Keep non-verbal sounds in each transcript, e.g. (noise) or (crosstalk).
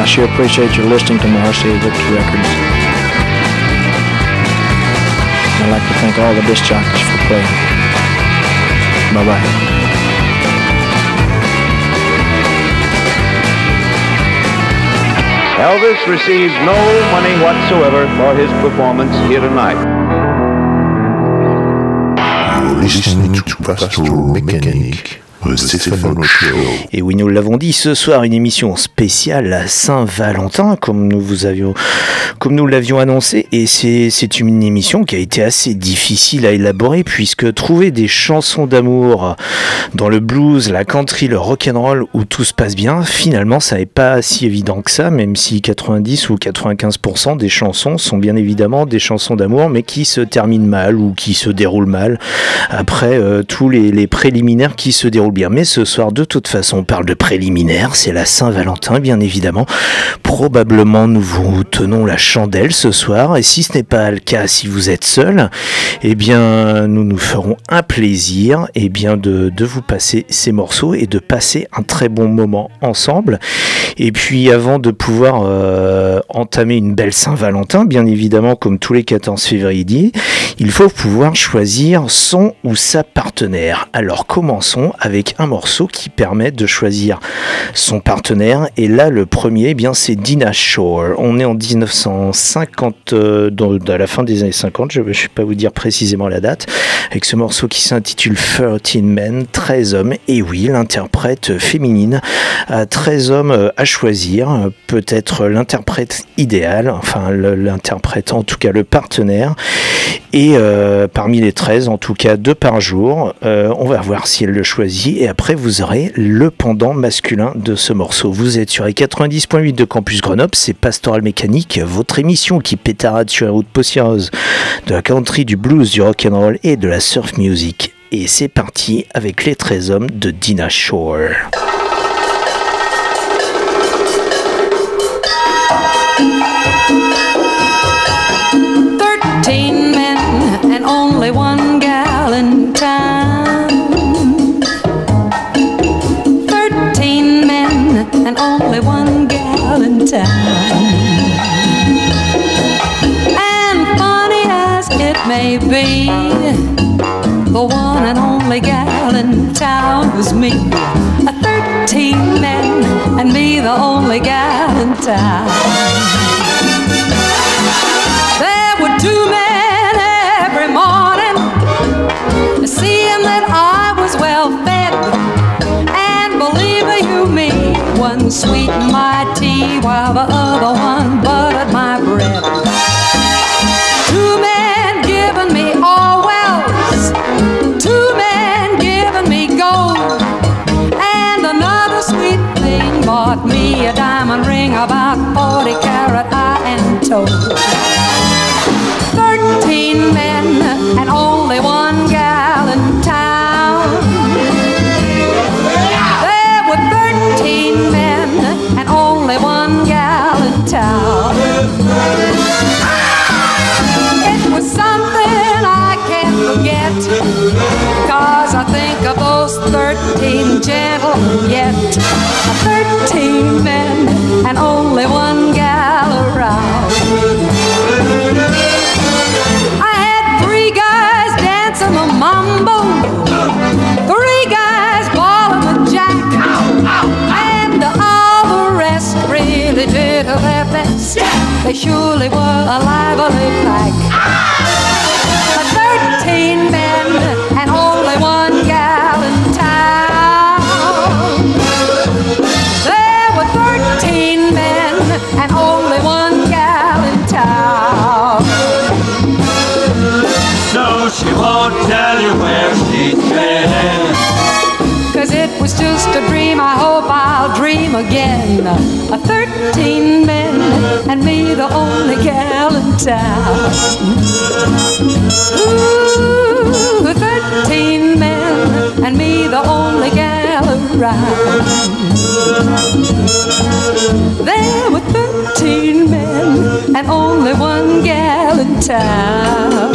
I sure appreciate your listening to Marcy Victor Records. I'd like to thank all the disc jockeys for playing. Bye bye. Elvis receives no money whatsoever for his performance here tonight. You're listening to Pastoral Mechanic. Et oui, nous l'avons dit ce soir, une émission spéciale à Saint-Valentin, comme nous vous avions, comme nous l'avions annoncé. Et c'est une émission qui a été assez difficile à élaborer, puisque trouver des chansons d'amour dans le blues, la country, le rock and roll où tout se passe bien, finalement, ça n'est pas si évident que ça, même si 90 ou 95% des chansons sont bien évidemment des chansons d'amour, mais qui se terminent mal ou qui se déroulent mal après euh, tous les, les préliminaires qui se déroulent bien. Mais ce soir, de toute façon, on parle de préliminaire. C'est la Saint-Valentin, bien évidemment. Probablement, nous vous tenons la chandelle ce soir. Et si ce n'est pas le cas, si vous êtes seul, eh bien, nous nous ferons un plaisir eh bien, de, vous passer ces morceaux et de passer un très bon moment ensemble. Et puis, avant de pouvoir euh, entamer une belle Saint-Valentin, bien évidemment, comme tous les 14 février, il faut pouvoir choisir son ou sa partenaire. Alors, commençons avec un morceau qui permet de choisir son partenaire. Et là, le premier, eh bien, c'est Dina Shore. On est en 1950, euh, à la fin des années 50, je ne vais pas vous dire précisément la date, avec ce morceau qui s'intitule 13 Men, 13 hommes. Et oui, l'interprète féminine a 13 hommes euh, à choisir, peut-être l'interprète idéal, enfin l'interprète en tout cas le partenaire. Et euh, parmi les 13, en tout cas deux par jour, on va voir si elle le choisit et après vous aurez le pendant masculin de ce morceau. Vous êtes sur les 90.8 de Campus Grenoble, c'est Pastoral Mécanique, votre émission qui pétarade sur la route poussiéreuse de la country, du blues, du rock and roll et de la surf music. Et c'est parti avec les 13 hommes de Dina Shore. men and only one in and only one gal in. May be, the one and only gal in town was me. A thirteen men and me, the only gal in town. There were two men every morning, seeing that I was well fed And believe you me, one sweetened my tea while the other one buttered a diamond ring about 40 carat, I am told. Thirteen men and only one gal in town. There were thirteen men and only one gal in town. It was something I can't forget. Cause I think of those 13 gentlemen yet. 19 men and only one gal around. I had three guys dancing the mambo, three guys balling the jack, and the other rest really did their best. They surely were a lively pack. Again. A thirteen men and me, the only gal in town. Ooh, thirteen men and me, the only gal around. There were thirteen men and only one gal in town.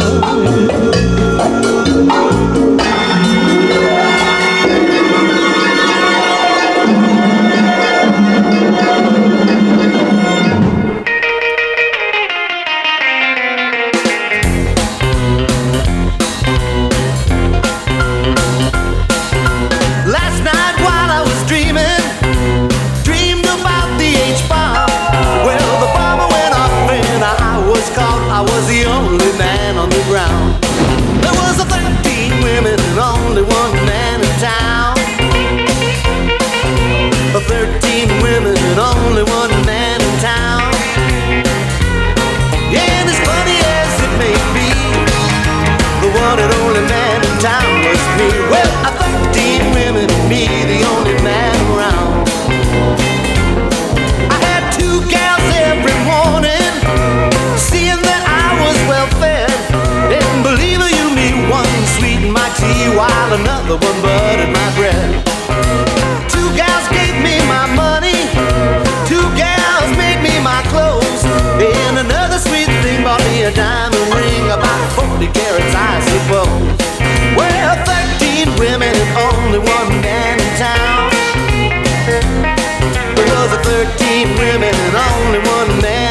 Women and only one man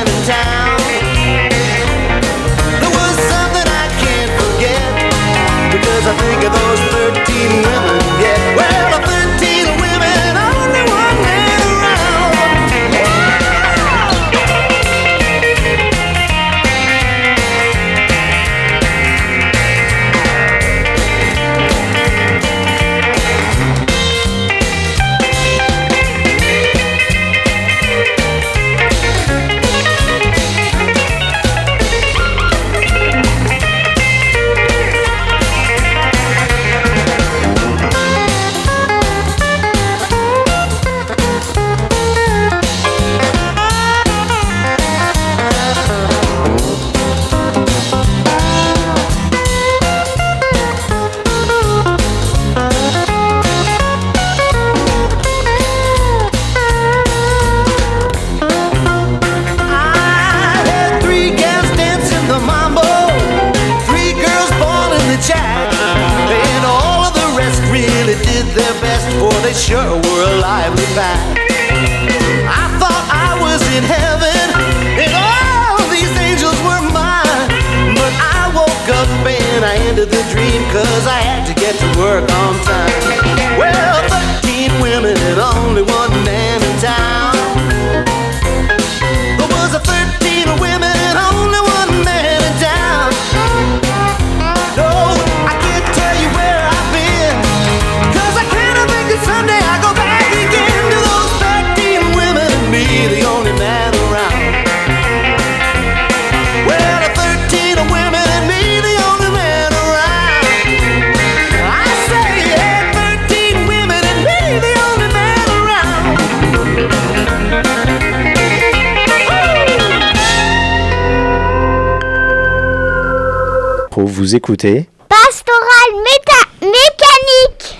vous écouter. Pastoral méta- mécanique.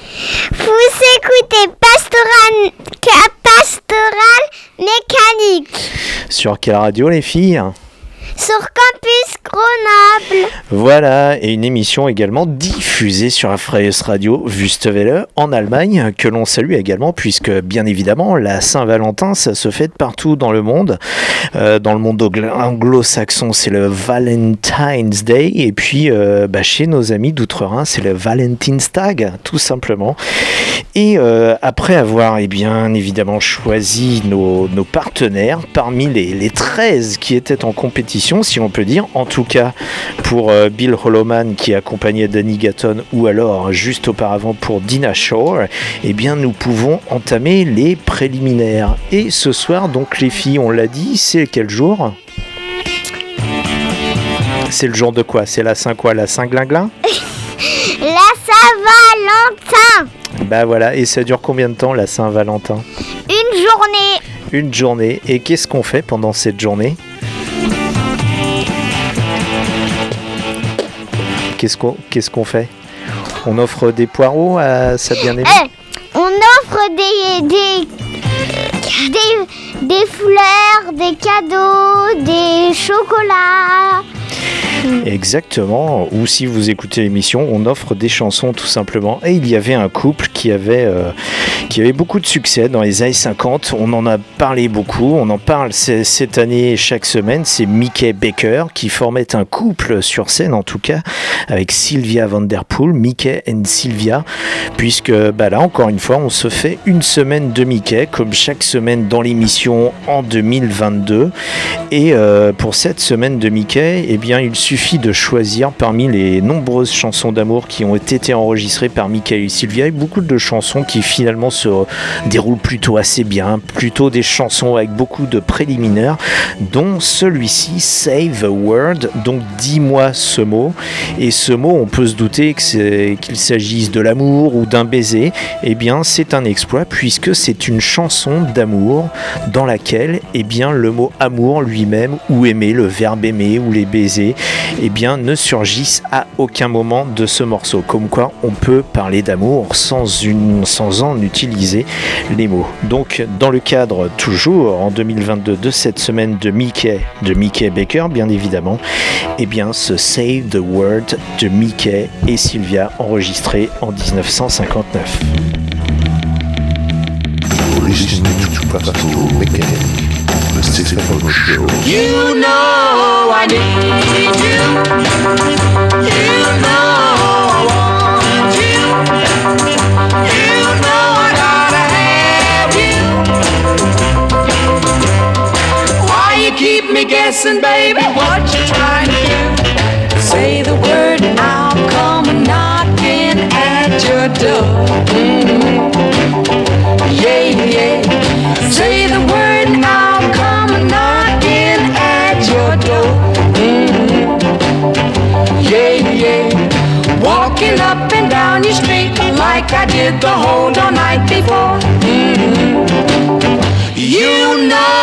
Vous écoutez Pastoral, pastoral mécanique Sur quelle radio les filles? Sur Campus Grenoble. Voilà, et une émission également diffusée sur la Radio Wüstewelle en Allemagne, que l'on salue également, puisque bien évidemment, la Saint-Valentin, ça se fête partout dans le monde. Euh, dans le monde anglo- anglo-saxon, c'est le Valentine's Day, et puis euh, bah, chez nos amis d'Outre-Rhin, c'est le Valentinstag, tout simplement. Et euh, après avoir eh bien, évidemment choisi nos, nos partenaires parmi les, les 13 qui étaient en compétition, si on peut dire, en tout cas pour Bill Holloman qui accompagnait Danny Gatton ou alors juste auparavant pour Dina Shore, eh bien nous pouvons entamer les préliminaires. Et ce soir, donc les filles, on l'a dit, c'est quel jour? C'est le jour de quoi? C'est la Saint quoi? La Saint Glinglin (laughs) La Saint-Valentin. Bah voilà, et ça dure combien de temps la Saint-Valentin? Une journée. Une journée. Et qu'est-ce qu'on fait pendant cette journée? Qu'est-ce qu'on fait? On offre des poireaux à sa bien-aimée? Eh, on offre des, des, des, des fleurs, des cadeaux, des chocolats. Exactement. Ou si vous écoutez l'émission, on offre des chansons tout simplement. Et il y avait un couple qui avait, euh, qui avait beaucoup de succès dans les années 50. On en a parlé beaucoup. On en parle cette année chaque semaine. C'est Mickey Baker qui formait un couple sur scène en tout cas avec Sylvia Vanderpool, Mickey and Sylvia. Puisque bah là encore une fois, on se fait une semaine de Mickey comme chaque semaine dans l'émission en 2022. Et euh, pour cette semaine de Mickey, eh bien, il suffit de choisir parmi les nombreuses chansons d'amour qui ont été enregistrées par Mickey et Sylvia, et beaucoup de chansons qui finalement se déroulent plutôt assez bien, plutôt des chansons avec beaucoup de préliminaires, dont celui-ci, Save a Word, donc dis-moi ce mot. Et ce mot, on peut se douter qu'il s'agisse de l'amour ou d'un baiser, eh bien, c'est un exploit puisque c'est une chanson d'amour dans laquelle, eh bien, le mot amour lui-même ou aimer, le verbe aimer ou les baisers, eh bien, ne surgissent à aucun moment de ce morceau. Comme quoi, on peut parler d'amour sans, sans en utiliser les mots. Donc, dans le cadre toujours en 2022 de cette semaine de Mickey, de Mickey Baker, bien évidemment, eh bien, ce Save the Word de Mickey et Sylvia enregistré en 1959. You're listening to Pastoral Mechanic, the Show. You know I need you. You know I want you. You know I gotta have you. Why you keep me guessing, baby? What you trying to do? Say the word and I'll come knocking at your door. Mhm. Yeah, yeah. Say the word Walking up and down your street like I did the whole all night before. Mhm. You know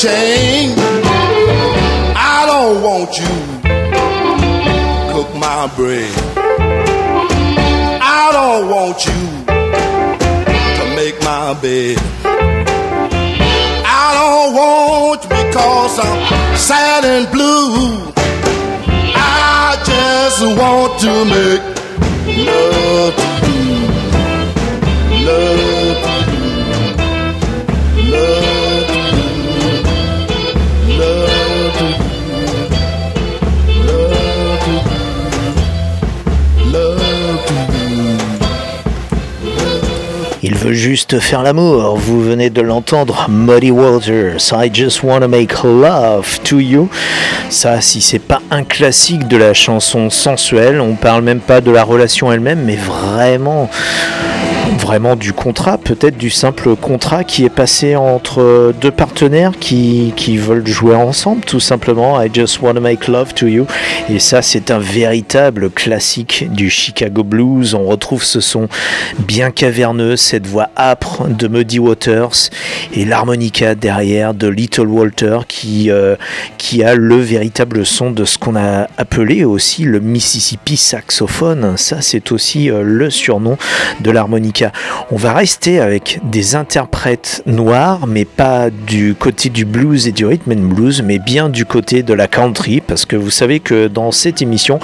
shame. I don't want you cook my bread. I don't want you to make my bed. I don't want you because I'm sad and blue. I just want to make love Juste faire l'amour. Vous venez de l'entendre, Muddy Waters. I just wanna make love to you. Ça, si c'est pas un classique de la chanson sensuelle, on parle même pas de la relation elle-même, mais vraiment vraiment du contrat, peut-être du simple contrat qui est passé entre deux partenaires qui, qui veulent jouer ensemble, tout simplement. I just wanna make love to you. Et ça, c'est un véritable classique du Chicago Blues. On retrouve ce son bien caverneux, cette voix âpre de Muddy Waters et l'harmonica derrière de Little Walter qui, euh, qui a le véritable son de ce qu'on a appelé aussi le Mississippi saxophone. Ça, c'est aussi euh, le surnom de l'harmonica. On va rester avec des interprètes noirs, mais pas du côté du blues et du rhythm and blues, mais bien du côté de la country, parce que vous savez que dans cette émission,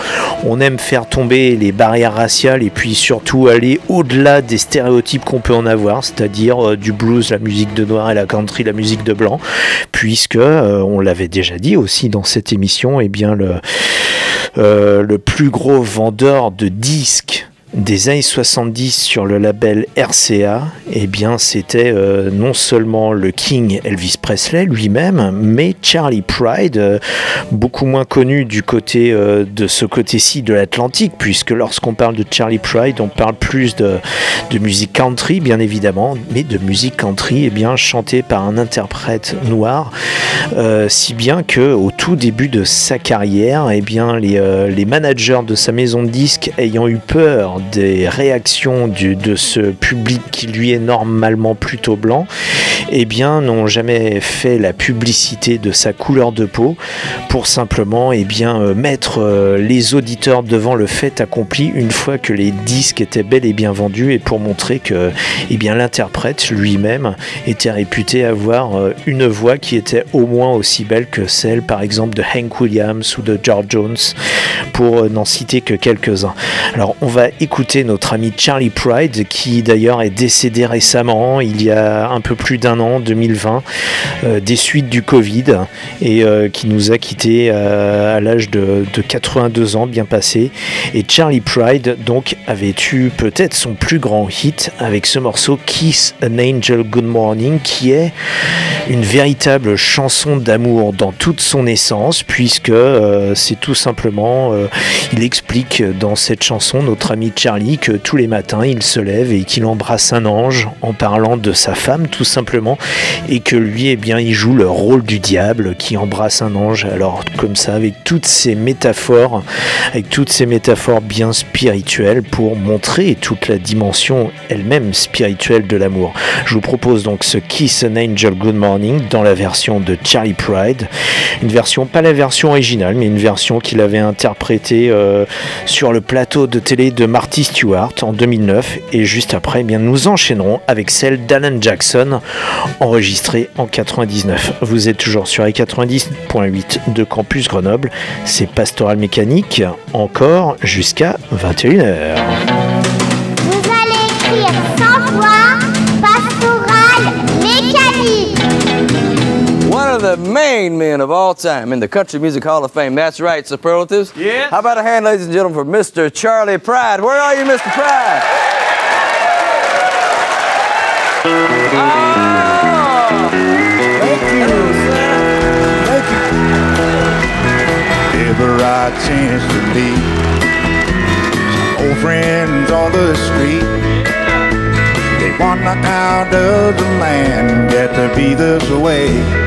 on aime faire tomber les barrières raciales et puis surtout aller au-delà des stéréotypes qu'on peut en avoir, c'est-à-dire euh, du blues, la musique de noir et la country, la musique de blanc, puisque euh, on l'avait déjà dit aussi dans cette émission, et bien le, euh, le plus gros vendeur de disques des années 70 sur le label RCA, eh bien c'était euh, non seulement le King Elvis Presley lui-même, mais Charlie Pride, euh, beaucoup moins connu du côté euh, de ce côté-ci de l'Atlantique, puisque lorsqu'on parle de Charlie Pride, on parle plus de, musique country, bien évidemment, mais de musique country, eh chantée par un interprète noir, si bien que au tout début de sa carrière, eh les, les managers de sa maison de disques ayant eu peur des réactions de ce public qui lui est normalement plutôt blanc, eh bien n'ont jamais fait la publicité de sa couleur de peau pour simplement eh bien euh, mettre euh, les auditeurs devant le fait accompli une fois que les disques étaient bel et bien vendus et pour montrer que eh l'interprète lui-même était réputé avoir euh, une voix qui était au moins aussi belle que celle par exemple de Hank Williams ou de George Jones pour n'en citer que quelques-uns. Alors on va notre ami Charlie Pride, qui d'ailleurs est décédé récemment, il y a un peu plus d'un an, 2020, euh, des suites du Covid, et euh, qui nous a quittés euh, à l'âge de, de 82 ans, bien passé. Et Charlie Pride, donc, avait eu peut-être son plus grand hit avec ce morceau Kiss an Angel Good Morning, qui est une véritable chanson d'amour dans toute son essence, puisque c'est tout simplement, il explique dans cette chanson, notre ami Charlie, que tous les matins il se lève et qu'il embrasse un ange en parlant de sa femme, tout simplement, et que lui, eh bien, il joue le rôle du diable qui embrasse un ange. Alors, comme ça, avec toutes ces métaphores, avec toutes ces métaphores bien spirituelles pour montrer toute la dimension elle-même spirituelle de l'amour. Je vous propose donc ce Kiss an Angel Good Morning dans la version de Charlie Pride. Une version, pas la version originale, mais une version qu'il avait interprétée euh, sur le plateau de télé de Marty Stewart en 2009. Et juste après, eh bien, nous enchaînerons avec celle d'Alan Jackson, enregistrée en 99. Vous êtes toujours sur les 90.8 de Campus Grenoble. C'est Pastoral Mécanique, encore jusqu'à 21h. Vous allez écrire of the main men of all time in the Country Music Hall of Fame. That's right, superlatives. Yeah. How about a hand, ladies and gentlemen, for Mr. Charlie Pride? Where are you, Mr. Pride? Oh, thank you. Thank you. Ever I chance to meet some old friends on the street. They wonder how does a man get to be this way?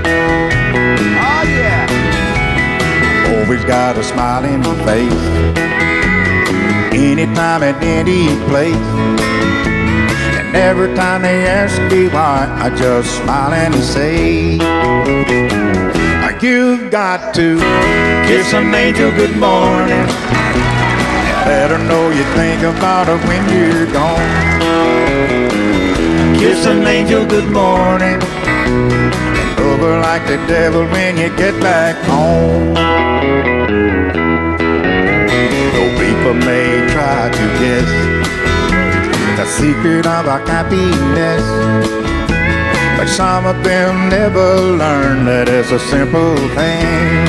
Got a smiling face. Anytime at any place. And every time they ask me why, I just smile and say, You've got to kiss an angel good morning. And let her know you think about her when you're gone. Kiss an angel good morning. Her like the devil when you get back home. People may try to guess the secret of our happiness. But some of them never learn that it's a simple thing.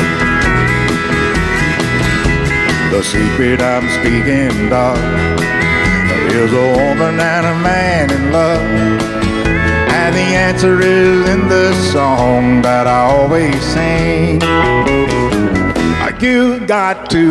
The secret I'm speaking of is a woman and a man in love. And the answer is in the song that I always sing. You got to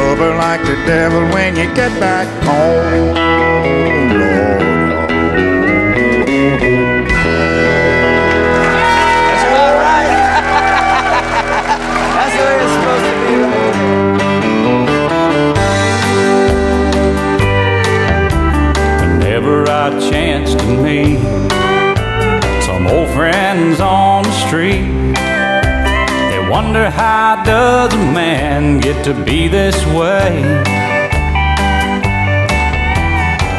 her like the devil when you get back home. Whenever I chance to meet some old friends on the street, wonder how does a man get to be this way?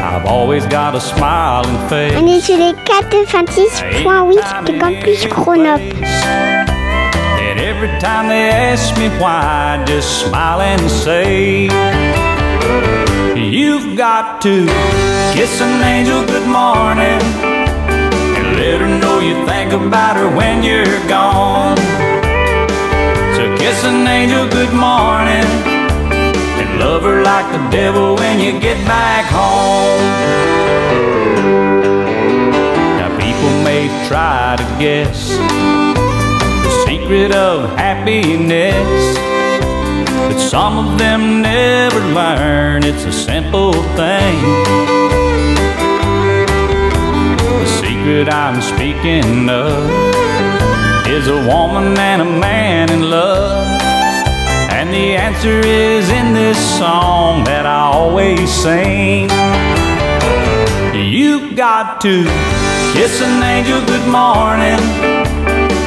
I've always got a smiling face. On est sur les 96.8 de Campus Grenoble. And every time they ask me why, I just smile and say, You've got to kiss an angel good morning and let her know you think about her when you're gone. Kiss an angel good morning and love her like the devil when you get back home. Now, people may try to guess the secret of happiness. But some of them never learn it's a simple thing. The secret I'm speaking of is a woman and a man in love. And the answer is in this song that I always sing. You got to kiss an angel good morning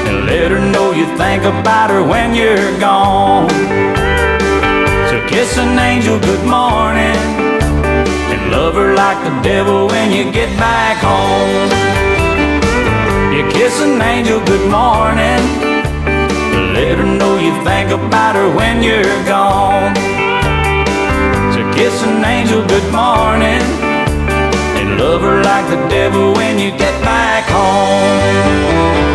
and let her know you think about her when you're gone. So kiss an angel good morning and love her like the devil when you get back home. Kiss an angel good morning, let her know you think about her when you're gone. So kiss an angel good morning and love her like the devil when you get back home.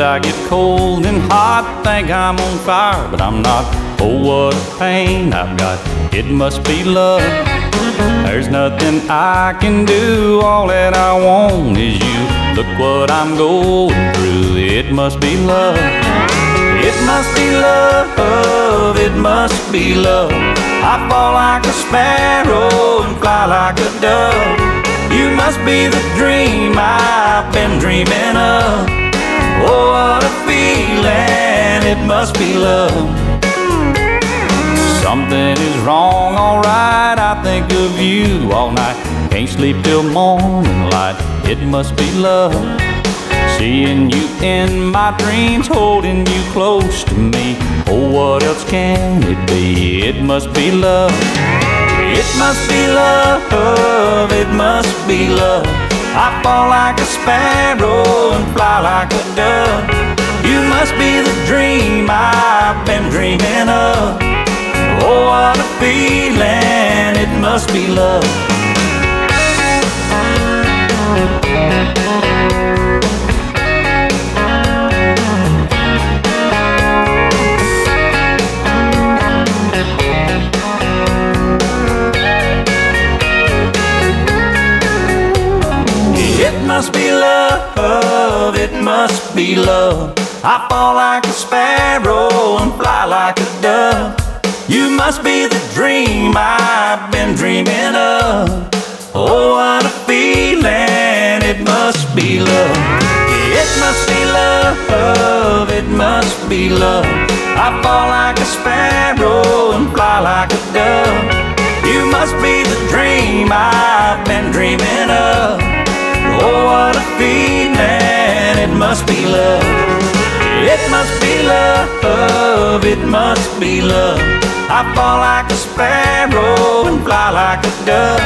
I get cold and hot, think I'm on fire, but I'm not. Oh, what a pain I've got. It must be love. There's nothing I can do. All that I want is you. Look what I'm going through. It must be love. It must be love. It must be love. I fall like a sparrow and fly like a dove. You must be the dream I've been dreaming of. Oh, what a feeling, it must be love. Something is wrong, alright. I think of you all night. Can't sleep till morning light. It must be love. Seeing you in my dreams, holding you close to me. Oh, what else can it be? It must be love. It must be love. It must be love. I fall like a sparrow and fly like a dove. You must be the dream I've been dreaming of. Oh, what a feeling, it must be love. Must be love, it must be love. I fall like a sparrow and fly like a dove. You must be the dream I've been dreaming of. Oh, what a feeling, it must be love. It must be love, it must be love. I fall like a sparrow and fly like a dove. You must be the dream I've been dreaming of. Must be love. It must be love, it must be love. I fall like a sparrow and fly like a dove.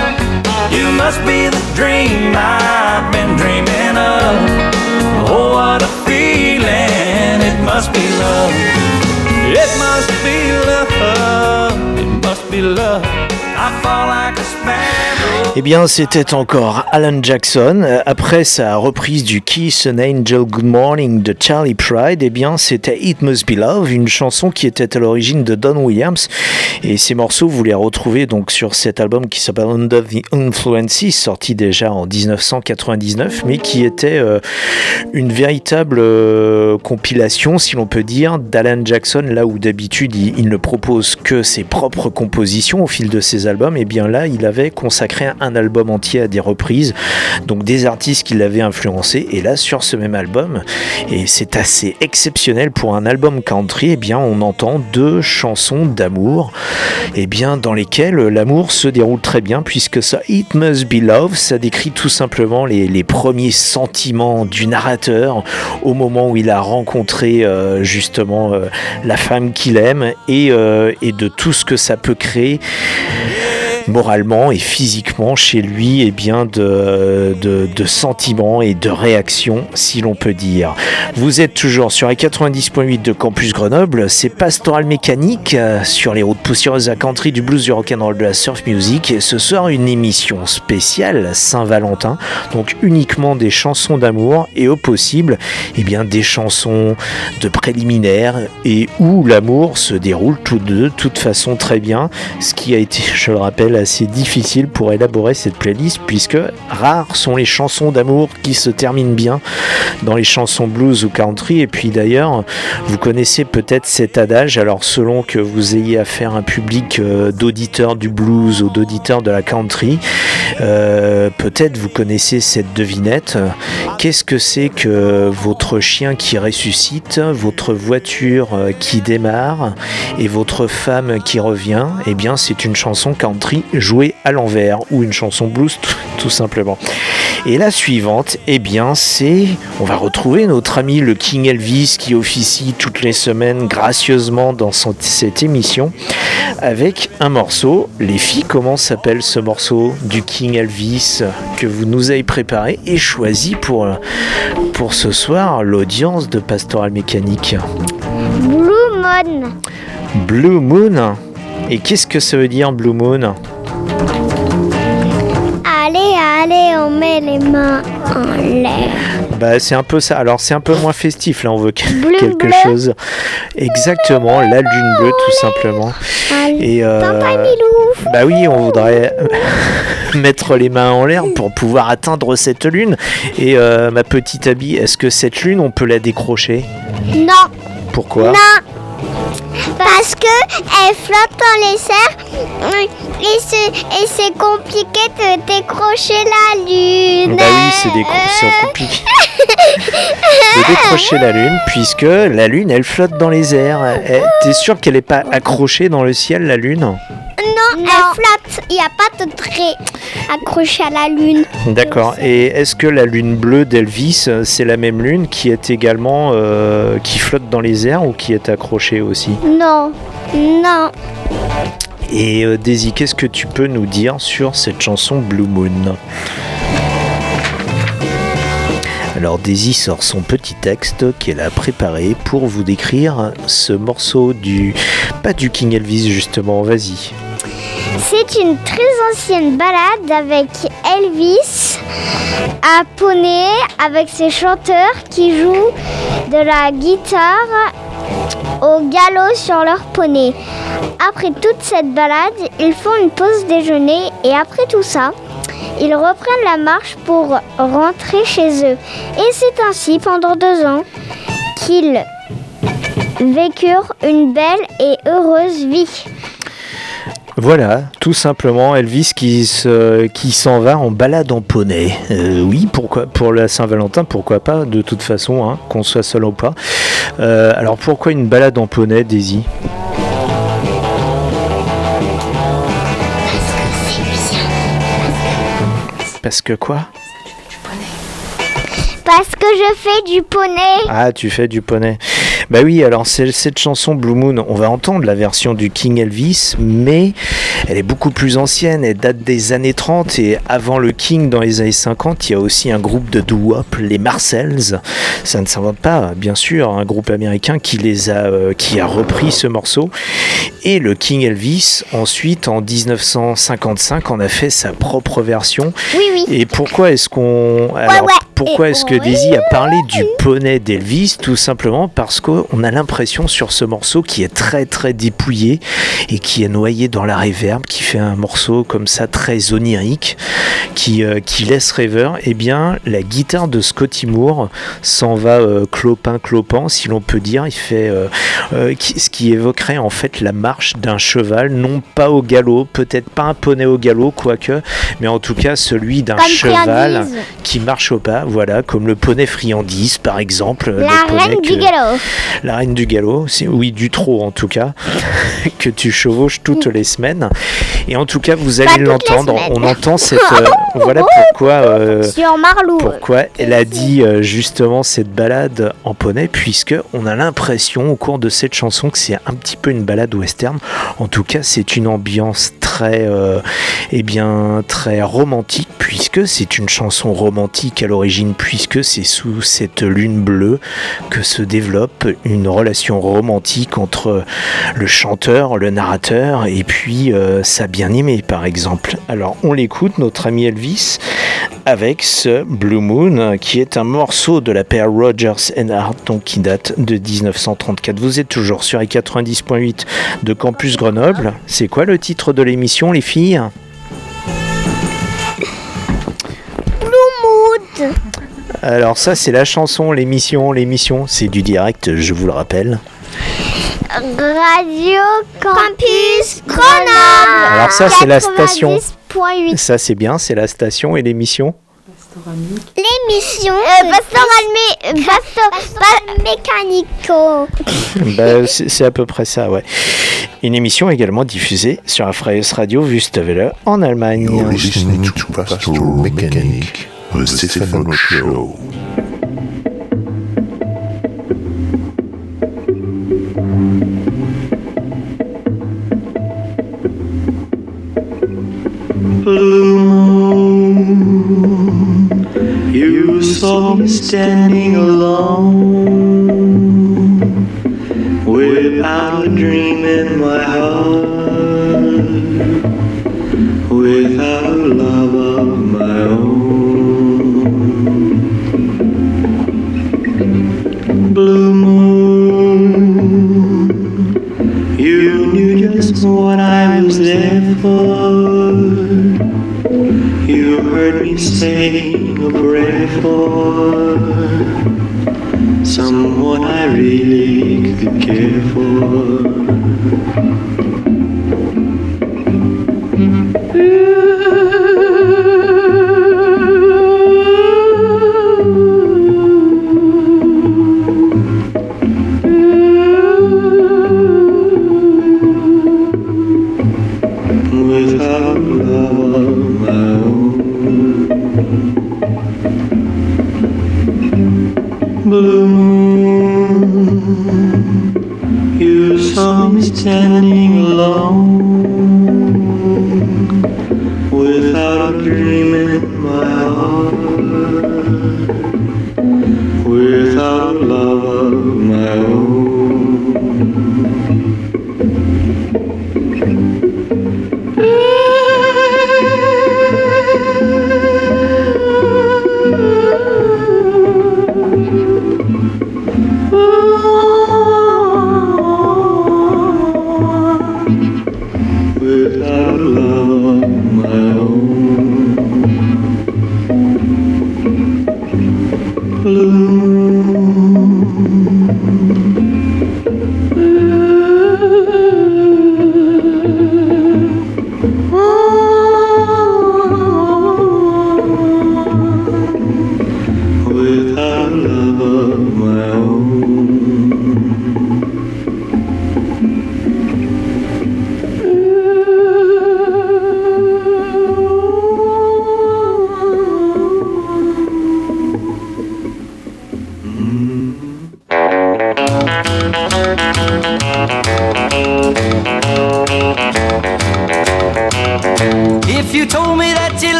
You must be the dream I've been dreaming of. Oh, what a feeling, it must be love. It must be love, it must be love. Eh bien, c'était encore Alan Jackson. Euh, Après sa reprise du Kiss an Angel Good Morning de Charlie Pride, eh bien, c'était It Must Be Love, une chanson qui était à l'origine de Don Williams. Et ces morceaux, vous les retrouvez donc sur cet album qui s'appelle Under the Influences, sorti déjà en 1999, mais qui était euh, une véritable euh, compilation, si l'on peut dire, d'Alan Jackson, là où d'habitude il, il ne propose que ses propres compositions au fil de ses albums, et bien là, il avait consacré un album entier à des reprises, donc des artistes qui l'avaient influencé, et là, sur ce même album, et c'est assez exceptionnel pour un album country, et bien on entend deux chansons d'amour, et bien dans lesquelles l'amour se déroule très bien, puisque ça, It Must Be Love, ça décrit tout simplement les, les premiers sentiments du narrateur au moment où il a rencontré euh, justement euh, la femme qu'il aime et, euh, et de tout ce que ça peut créer moralement et physiquement chez lui et bien de, de, sentiments et de réactions si l'on peut dire. Vous êtes toujours sur les 90.8 de Campus Grenoble, c'est Pastoral Mécanique euh, sur les routes poussiéreuses à country du blues, du rock'n'roll, de la surf music. Et ce soir une émission spéciale Saint-Valentin, donc uniquement des chansons d'amour et au possible eh bien des chansons de préliminaires et où l'amour se déroule tout de toute façon très bien, ce qui a été, je le rappelle, assez difficile pour élaborer cette playlist puisque rares sont les chansons d'amour qui se terminent bien dans les chansons blues ou country. Et puis d'ailleurs, vous connaissez peut-être cet adage, alors selon que vous ayez affaire à un public euh, d'auditeurs du blues ou d'auditeurs de la country, euh, peut-être vous connaissez cette devinette. Qu'est-ce que c'est que votre chien qui ressuscite, votre voiture euh, qui démarre et votre femme qui revient? Eh bien, c'est une chanson country jouée à l'envers ou une chanson blues tout, tout simplement. Et la suivante, eh bien, c'est on va retrouver notre ami le King Elvis qui officie toutes les semaines gracieusement dans son- cette émission avec un morceau. Les filles, comment s'appelle ce morceau du King Elvis que vous nous avez préparé et choisi pour, pour ce soir l'audience de Pastoral Mécanique? Blue Moon. Blue Moon. Et qu'est-ce que ça veut dire Blue Moon? Allez, on met les mains en l'air. Bah, c'est un peu ça. Alors, c'est un peu moins festif. Là, on veut Bleu, quelque bleu. chose. Exactement, la lune bleue, tout simplement. Et euh, bah oui, on voudrait (laughs) mettre les mains en l'air pour pouvoir atteindre cette lune. Et euh, ma petite Abby, est-ce que cette lune, on peut la décrocher? Non, Pourquoi? Non. Parce que elle flotte dans les airs et c'est, et c'est compliqué de décrocher la lune. Bah oui, c'est des c'est compliqué de décrocher la lune, puisque la lune, elle flotte dans les airs. Eh, T'es sûr qu'elle n'est pas accrochée dans le ciel, la lune? Non, elle flotte. Il n'y a pas de trait accroché à la lune. D'accord. Et est-ce que la lune bleue d'Elvis, euh, c'est la même lune qui est également euh, qui flotte dans les airs ou qui est accrochée aussi? Non, non. Et euh, Daisy, qu'est-ce que tu peux nous dire sur cette chanson Blue Moon? Alors Daisy sort son petit texte qu'elle a préparé pour vous décrire ce morceau du pas du King Elvis justement. Vas-y. C'est une très ancienne balade avec Elvis à poney avec ses chanteurs qui jouent de la guitare au galop sur leur poney. Après toute cette balade, ils font une pause déjeuner et après tout ça, ils reprennent la marche pour rentrer chez eux. Et c'est ainsi pendant deux ans qu'ils vécurent une belle et heureuse vie. Voilà, tout simplement Elvis qui qui s'en va en balade en poney. Euh, oui, pourquoi pour la Saint-Valentin, pourquoi pas De toute façon, hein, qu'on soit seul ou pas. Euh, alors pourquoi une balade en poney, Daisy? Parce que quoi? Parce que je fais du poney. Ah, tu fais du poney. Bah oui, alors cette chanson Blue Moon, on va entendre la version du King Elvis, mais elle est beaucoup plus ancienne, elle date des années 30 et avant le King dans les années 50, il y a aussi un groupe de doo-wop, les Marcells. Ça ne s'invente pas, bien sûr, un groupe américain qui les a euh, qui a repris ce morceau et le King Elvis ensuite en 1955 en a fait sa propre version. Oui, oui. Et pourquoi est-ce qu'on alors ouais. pourquoi est-ce que oui. Daisy a parlé du poney d'Elvis Tout simplement parce qu'on a l'impression sur ce morceau qui est très très dépouillé et qui est noyé dans la réverb, qui fait un morceau comme ça très onirique, qui, euh, qui laisse rêveur. Eh bien, la guitare de Scotty Moore s'en va euh, clopin clopant, si l'on peut dire. Il fait euh, qui- ce qui évoquerait en fait la marche d'un cheval, non pas au galop, peut-être pas un poney au galop, quoique, mais en tout cas celui d'un cheval qui marche au pas, voilà, comme le poney friandise par exemple. le La poney reine que- du galop. La reine du galop, c'est oui du trot en tout cas, (laughs) que tu chevauches toutes les semaines. Et en tout cas, vous allez l'entendre. On entend cette. euh, (laughs) voilà pourquoi. euh, Sur Marlou. pourquoi elle a dit euh, justement cette balade en poney, puisque on a l'impression au cours de cette chanson que c'est un petit peu une balade western. En tout cas, c'est une ambiance très, eh bien, très romantique, puisque c'est une chanson romantique à l'origine, puisque c'est sous cette lune bleue que se développe une relation romantique entre le chanteur, le narrateur et puis euh, sa bien-aimée par exemple. Alors on l'écoute, notre ami Elvis, avec ce Blue Moon qui est un morceau de la paire Rogers et Hart donc qui date de 1934. Vous êtes toujours sur les 90.8 de Campus Grenoble. C'est quoi le titre de l'émission les filles? Blue Moon alors ça c'est la chanson, l'émission, l'émission, c'est du direct, je vous le rappelle. Radio Campus Grenoble. Alors ça, c'est la station. 90.8. Ça c'est bien, c'est la station et l'émission. L'émission euh, pastoral, mé- pasto- pa- mécanico. (laughs) Bah, c'est c'est à peu près ça, ouais. Une émission également diffusée sur la Freies Radio Wüstewelle en Allemagne. You're listening to Pastoral Mechanic, the Stefano Show. Blue moon, you saw me standing alone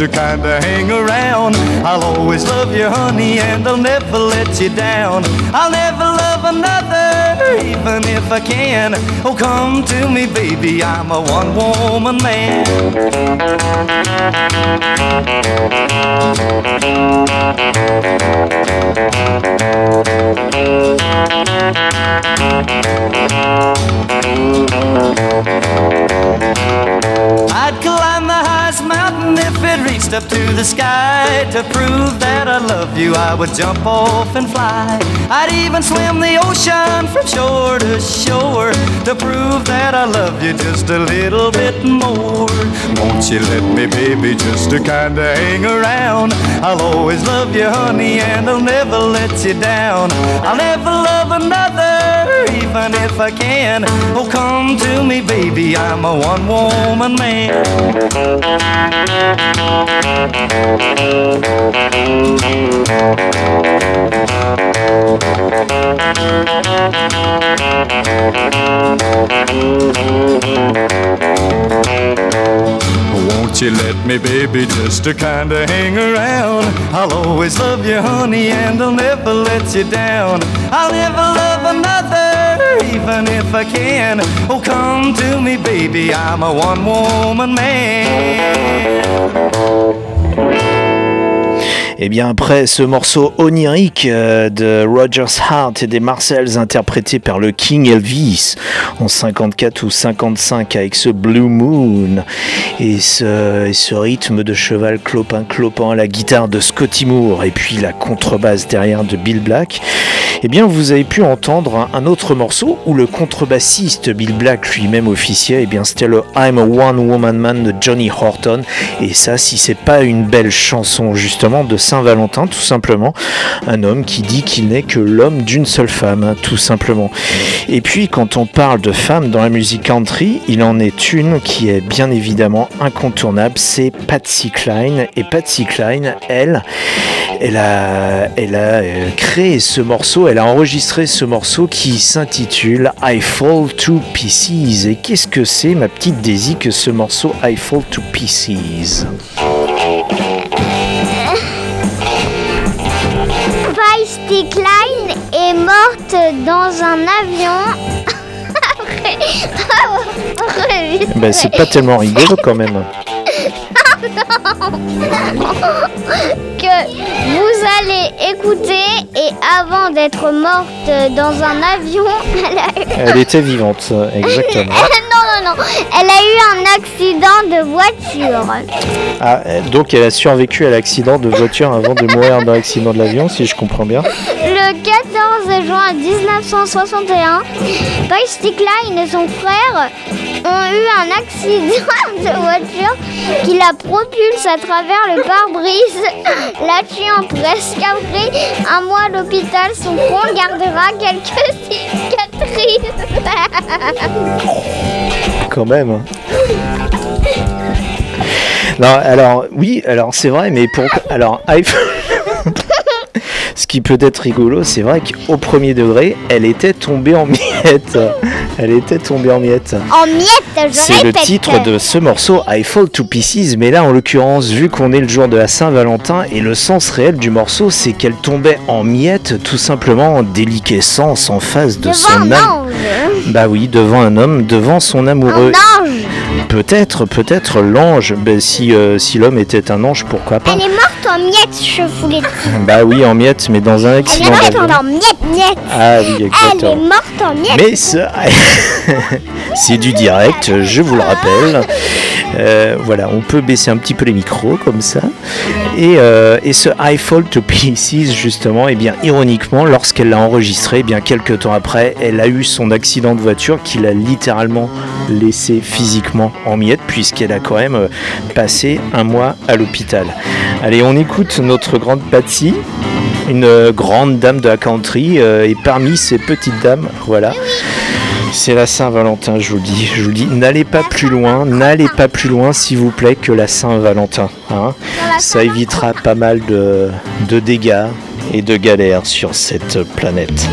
to kinda hang around? I'll always love you, honey, and I'll never let you down. I'll never love another, even if I can. Oh, come to me, baby, I'm a one woman man. I'd if it reached up to the sky to prove that I love you. I would jump off and fly. I'd even swim the ocean from shore to shore to prove that I love you just a little bit more. Won't you let me, baby, just to kinda hang around? I'll always love you, honey, and I'll never let you down. I'll never love another, even if I can. Oh, come to me, baby, I'm a one woman man. Won't you let me, baby, just to kinda hang around? I'll always love you, honey, and I'll never let you down. I'll never love another, even if I can. Oh, come to me, baby, I'm a one woman man. Et bien après ce morceau onirique euh, de Rogers Hart et des Marcells interprété par le King Elvis en 54 ou 55 avec ce Blue Moon et ce, et rythme de cheval clopin clopin, la guitare de Scotty Moore et puis la contrebasse derrière de Bill Black, eh bien vous avez pu entendre un, autre morceau où le contrebassiste Bill Black lui-même officiait, eh bien c'était le I'm a One Woman Man de Johnny Horton. Et ça si c'est pas une belle chanson justement de Saint-Valentin tout simplement, un homme qui dit qu'il n'est que l'homme d'une seule femme tout simplement. Et puis quand on parle de femmes dans la musique country, il en est une qui est bien évidemment incontournable, c'est Patsy Cline et Patsy Cline, elle, elle a, elle a euh, créé ce morceau, elle a enregistré ce morceau qui s'intitule I Fall to Pieces. Et qu'est-ce que c'est, ma petite Daisy, que ce morceau I Fall to Pieces? Dans un avion. (laughs) Après- ben, C'est pas tellement rigolo quand même. (laughs) que vous allez écouter et avant d'être morte dans un avion, (laughs) elle a eu... Elle était vivante, exactement. non, non, non, elle a eu un accident de voiture. Ah, donc elle a survécu à l'accident de voiture avant de mourir dans l'accident de l'avion, si je comprends bien. Le 14 juin 1961, Patsy Cline et son frère ont eu un accident (laughs) de voiture qui la propulse à travers le pare-brise, la tuant presque après un mois à l'hôpital. Son front gardera quelques cicatrices. Quand même. hein. Non, alors oui, alors c'est vrai, mais pour alors iPhone. (laughs) Ce qui peut être rigolo, c'est vrai qu'au premier degré, elle était tombée en miettes. Elle était tombée en miettes. En miettes, je C'est le titre de ce morceau, I Fall to Pieces, mais là en l'occurrence, vu qu'on est le jour de la Saint-Valentin, et le sens réel du morceau, c'est qu'elle tombait en miettes, tout simplement en déliquescence en face de Devant son ange. Bah oui, devant un homme, devant son amoureux. Un ange. Peut-être, peut-être l'ange. Ben, si euh, si l'homme était un ange, pourquoi pas Elle est morte en miettes, je vous l'ai dit. Bah oui, en miettes, mais dans un Elle est accident morte en miettes, miettes. Ah oui, Elle est morte en miettes. Mais ce- (laughs) c'est du direct, je vous le rappelle. Euh, voilà, on peut baisser un petit peu les micros comme ça. Et, euh, et ce I Fall to Pieces, justement, et bien ironiquement, lorsqu'elle l'a enregistré, eh bien quelques temps après, elle a eu son accident de voiture qui l'a littéralement laissé physiquement en miettes, puisqu'elle a quand même euh, passé un mois à l'hôpital. Allez, on écoute notre grande Patsy une euh, grande dame de la country euh, et parmi ces petites dames, voilà. C'est la Saint-Valentin, je vous le dis. Je vous le dis, n'allez pas plus loin, n'allez pas plus loin, s'il vous plaît, que la Saint-Valentin. hein. Ça évitera pas mal de, de dégâts et de galères sur cette planète.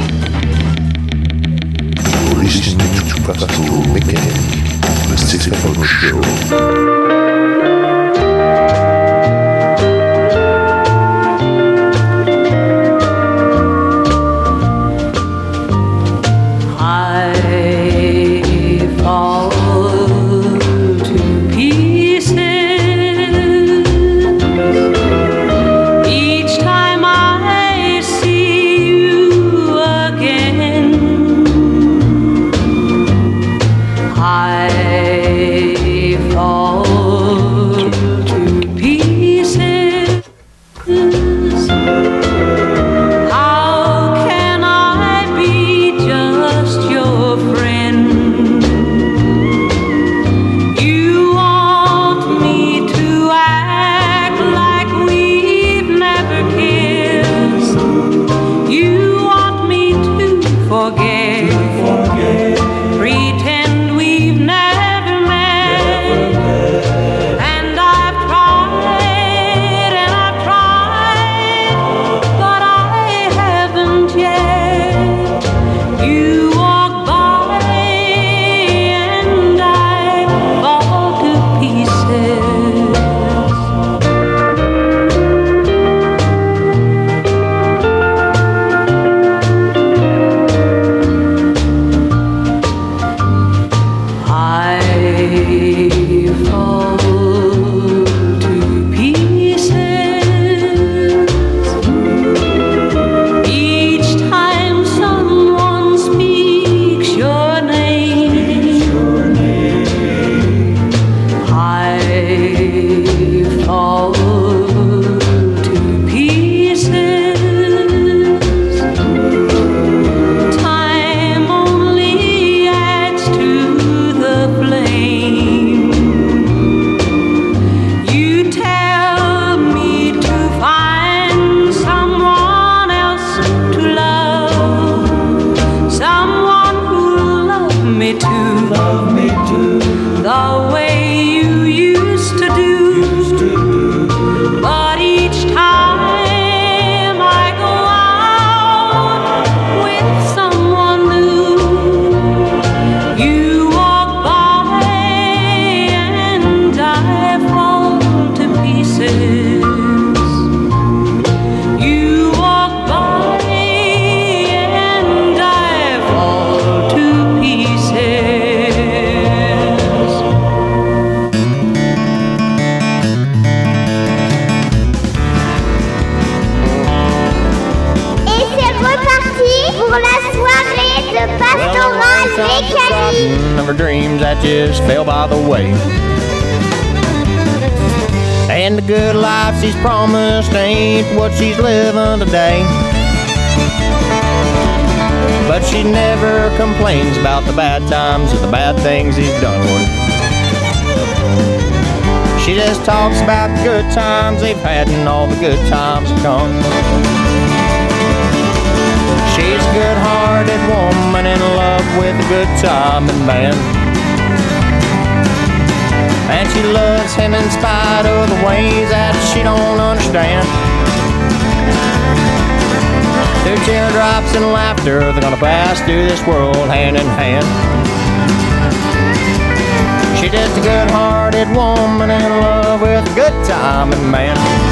With a good time and man. And she loves him in spite of the ways that she don't understand. Through teardrops and laughter, they're gonna pass through this world hand in hand. She's just a good-hearted woman in love with a good time and man.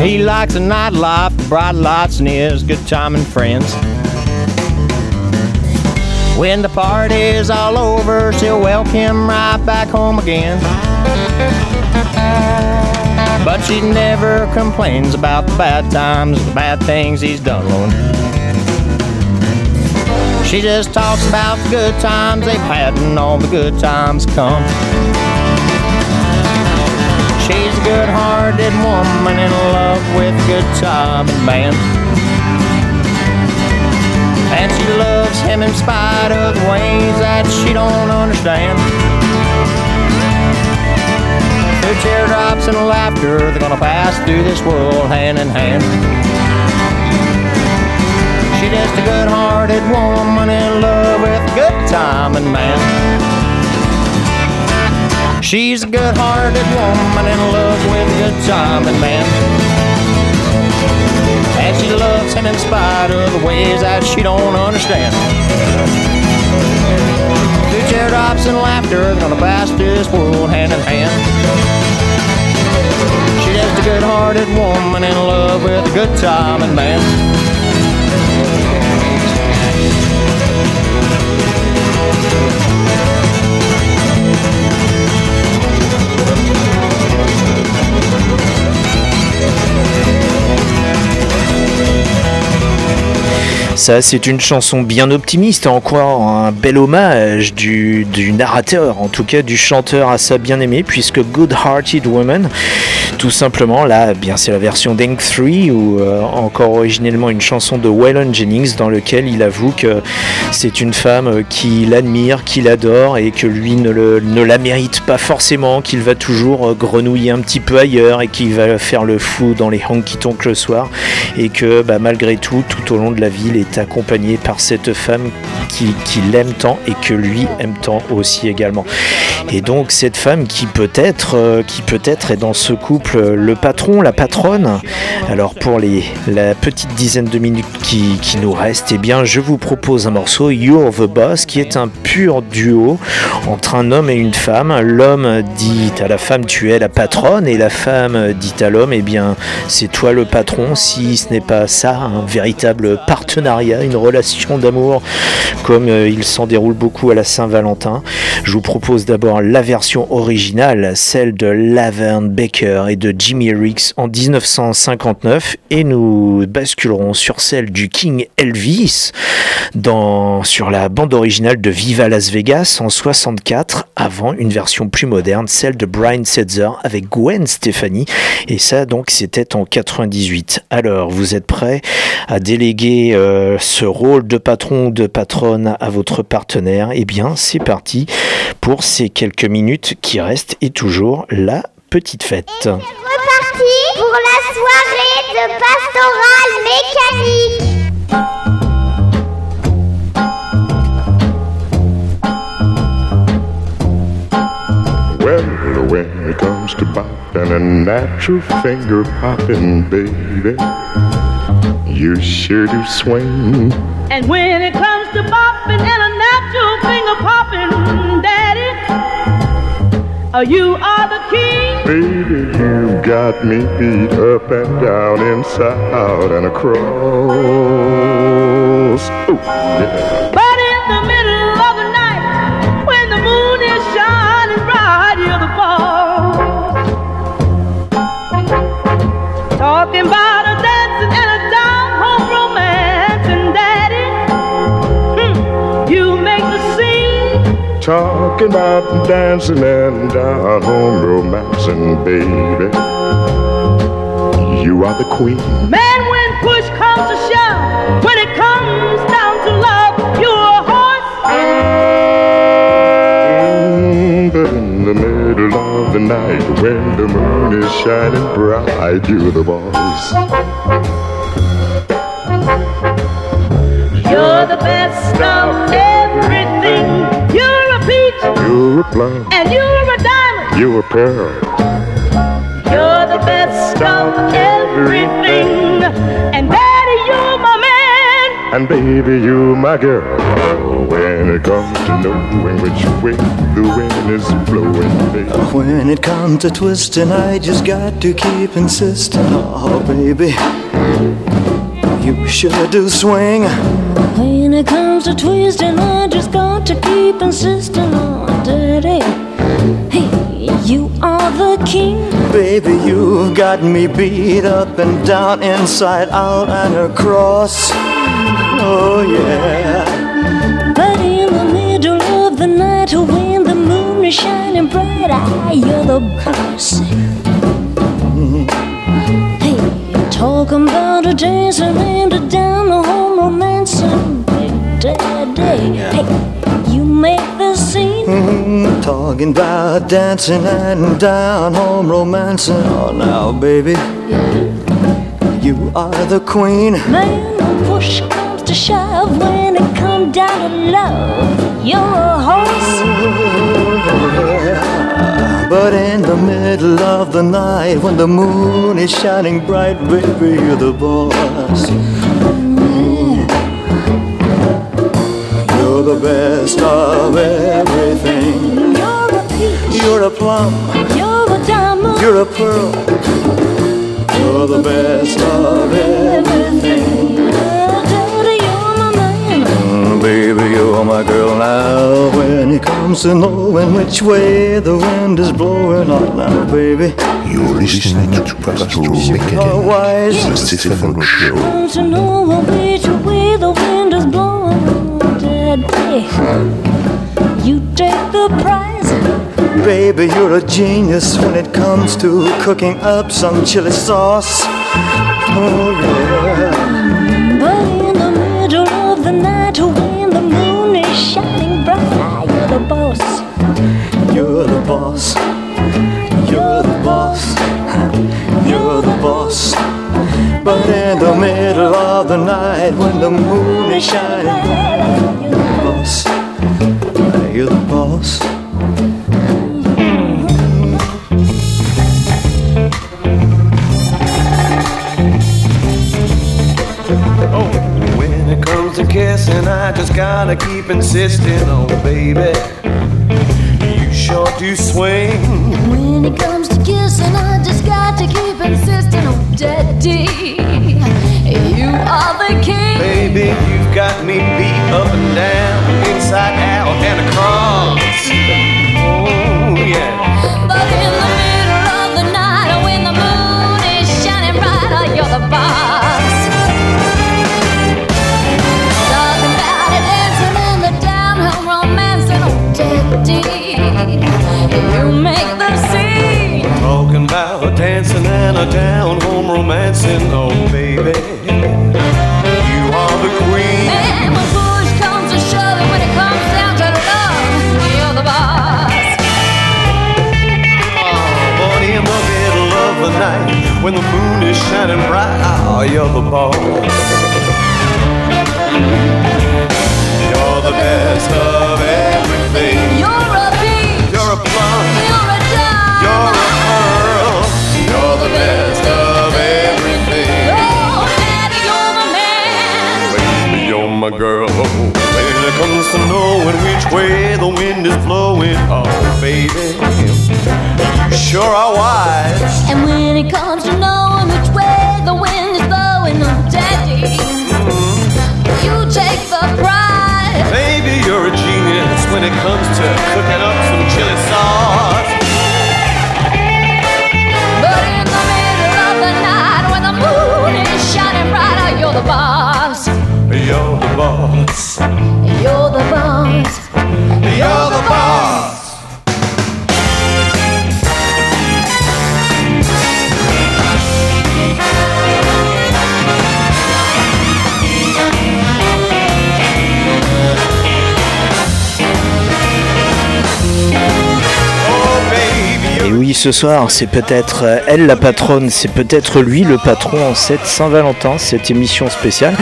He likes a nightlife, bright lights, and his good time and friends. When the party's all over, she'll welcome right back home again. But she never complains about the bad times, the bad things he's done, Lord. She just talks about the good times they've had and all the good times come. Good-hearted woman in love with good time and man. And she loves him in spite of the ways that she don't understand. Through teardrops and laughter, they're gonna pass through this world hand in hand. She's just a good-hearted woman in love with good time and man. She's a good-hearted woman in love with a good time and man. And she loves him in spite of the ways that she don't understand. Through teardrops and laughter, they're gonna pass this world hand in hand. She's just a good-hearted woman in love with a good time and man. Ça, c'est une chanson bien optimiste, encore un bel hommage du, narrateur, en tout cas du chanteur à sa bien-aimée, puisque Good Hearted Woman, tout simplement, là, bien c'est la version d'Ink 3, ou euh, encore originellement une chanson de Waylon Jennings, dans lequel il avoue que c'est une femme qui l'admire, qui l'adore, et que lui ne, la mérite pas forcément, qu'il va toujours euh, grenouiller un petit peu ailleurs, et qu'il va faire le fou dans les honky-tonks le soir, et que bah, malgré tout, tout au long de la vie, il accompagné par cette femme qui, l'aime tant et que lui aime tant aussi également. Et donc cette femme qui peut-être euh, qui peut-être est dans ce couple euh, le patron, la patronne. Alors pour les, la petite dizaine de minutes qui, nous restent, eh bien je vous propose un morceau You're the Boss qui est un pur duo entre un homme et une femme. L'homme dit à la femme tu es la patronne et la femme dit à l'homme eh bien c'est toi le patron si ce n'est pas ça un véritable partenariat, une relation d'amour comme euh, il s'en déroule beaucoup à la Saint-Valentin. Je vous propose d'abord la version originale, celle de Laverne Baker et de Jimmy Ricks en 1959 et nous basculerons sur celle du King Elvis dans, sur la bande originale de Viva Las Vegas en 64 avant une version plus moderne, celle de Brian Setzer avec Gwen Stefani et ça donc c'était en 98. Alors vous êtes prêts à déléguer euh, ce rôle de patron ou de patronne à votre partenaire Eh bien c'est parti pour ces quelques minutes qui restent et toujours la petite fête. Reparti pour la soirée de pastoral mécanique. Well, when it comes to popping a natural finger popping, baby, you sure do swing. And when it comes to bopping and a natural finger popping, Daddy, you are the king. Baby, you got me beat up and down, inside out and across. Ooh, yeah. Talking about dancing and down home romancing, baby. You are the queen. Man, when push comes to shove, when it comes down to love, you're a horse. Mm, but in the middle of the night, when the moon is shining bright, you're the boss. You're the best of You're and you're a diamond. You're a pearl. You're the best of everything. And daddy, you're my man. And baby, you my girl. When it comes to knowing which way the wind is blowing, baby. When it comes to twisting, I just got to keep insisting. Oh, baby, you sure do swing. When it comes to twisting, I just got to keep insisting on Hey, you are the king. Baby, you've got me beat up and down, inside out and across. Oh, yeah. But in the middle of the night, when the moon is shining bright, I, you're the boss. Hey, talking about a dancing and a down home romancing, big daddy. Hey, talking about dancing and down home romancing. Oh, now, baby, you are the queen. Man, push comes to shove, when it comes down to love, you're a horse. But in the middle of the night, when the moon is shining bright, baby, you're the boss. You're the best of everything. You're a peach. You're a plum. You're a diamond. You're a pearl. You're the best of everything. Daddy, you're my man. Mm, baby, you're my girl now. When it comes to knowing which way the wind is blowing on now, baby. You're listening to Pastoral are Mechanic, wise. the Stefano Show. Want to know which way the wind is blowing, Daddy. You take the prize. Baby, you're a genius when it comes to cooking up some chili sauce. Oh, yeah. But in the middle of the night, when the moon is shining bright, you're the boss. You're the boss. You're the boss. (laughs) You're the boss. But in the middle of the night, when the moon is shining bright, you're the boss. You're the boss. To kissing, I just gotta keep insisting, oh baby, you sure do swing. When it comes to kissing, I just got to keep insisting, oh, Daddy. You are the king. Baby, you've got me beat up and down, inside out and across. Oh yeah. You make the scene. Talking about dancing and a down home romancing, oh baby. You are the queen. And when push comes to shove, and when it comes down to love, you're the boss. Oh, but in the middle of the night, when the moon is shining bright, oh, you're the boss. You're the best of everything. You're ce soir, c'est peut-être euh, elle la patronne, c'est peut-être lui le patron en cette Saint-Valentin, cette émission spéciale.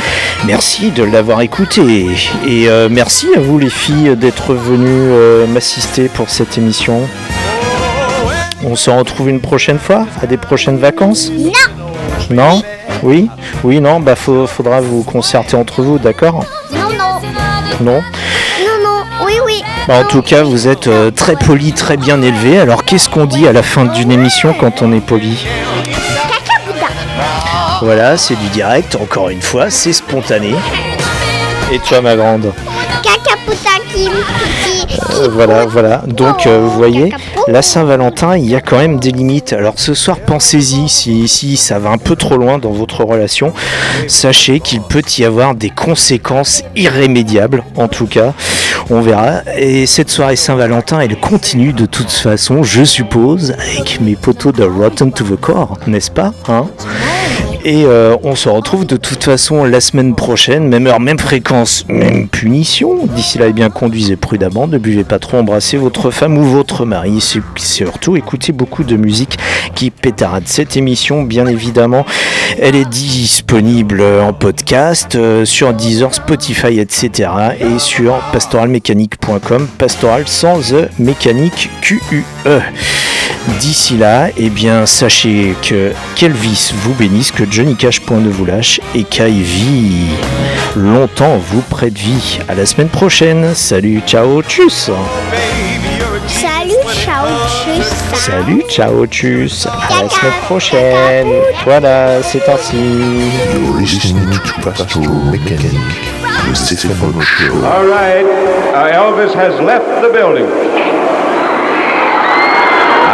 Merci de l'avoir écouté. Et euh, merci à vous les filles d'être venues euh, m'assister pour cette émission. On se retrouve une prochaine fois, à des prochaines vacances? Non Non? Oui? Oui, non? Bah faut- faudra vous concerter entre vous, d'accord? Non Non, non? Bah, en tout cas, vous êtes euh, très poli, très bien élevé. Alors, qu'est-ce qu'on dit à la fin d'une émission quand on est poli Voilà, c'est du direct, encore une fois, c'est spontané. Et toi, ma grande Euh, Voilà, voilà. Donc, euh, vous voyez, la Saint-Valentin, il y a quand même des limites. Alors, ce soir, pensez-y, si, si ça va un peu trop loin dans votre relation, sachez qu'il peut y avoir des conséquences irrémédiables, en tout cas. On verra. Et cette soirée Saint-Valentin, elle continue de toute façon, je suppose, avec mes poteaux de Rotten to the Core, n'est-ce pas hein? Et euh, on se retrouve de toute façon la semaine prochaine, même heure, même fréquence, même punition. D'ici là, eh bien, conduisez prudemment, ne buvez pas trop, embrassez votre femme ou votre mari. Surtout, écoutez beaucoup de musique qui pétarade. Cette émission, bien évidemment, elle est disponible en podcast euh, sur Deezer, Spotify, etc. et sur pastoralmécanique.com, pastoral sans E, mécanique QUE. D'ici là, eh bien, sachez que qu'Elvis vous bénisse, que Johnny Cash point ne vous lâche et qu'Ivy longtemps vous prête vie. À la semaine prochaine. Salut, ciao, tchuss. Salut, ciao, tchuss. Salut, ciao, tchuss. À la semaine prochaine. Voilà, c'est ainsi. You're listening to Pastoral Mechanic, the Stephen Show. All right, uh, Elvis has left the building.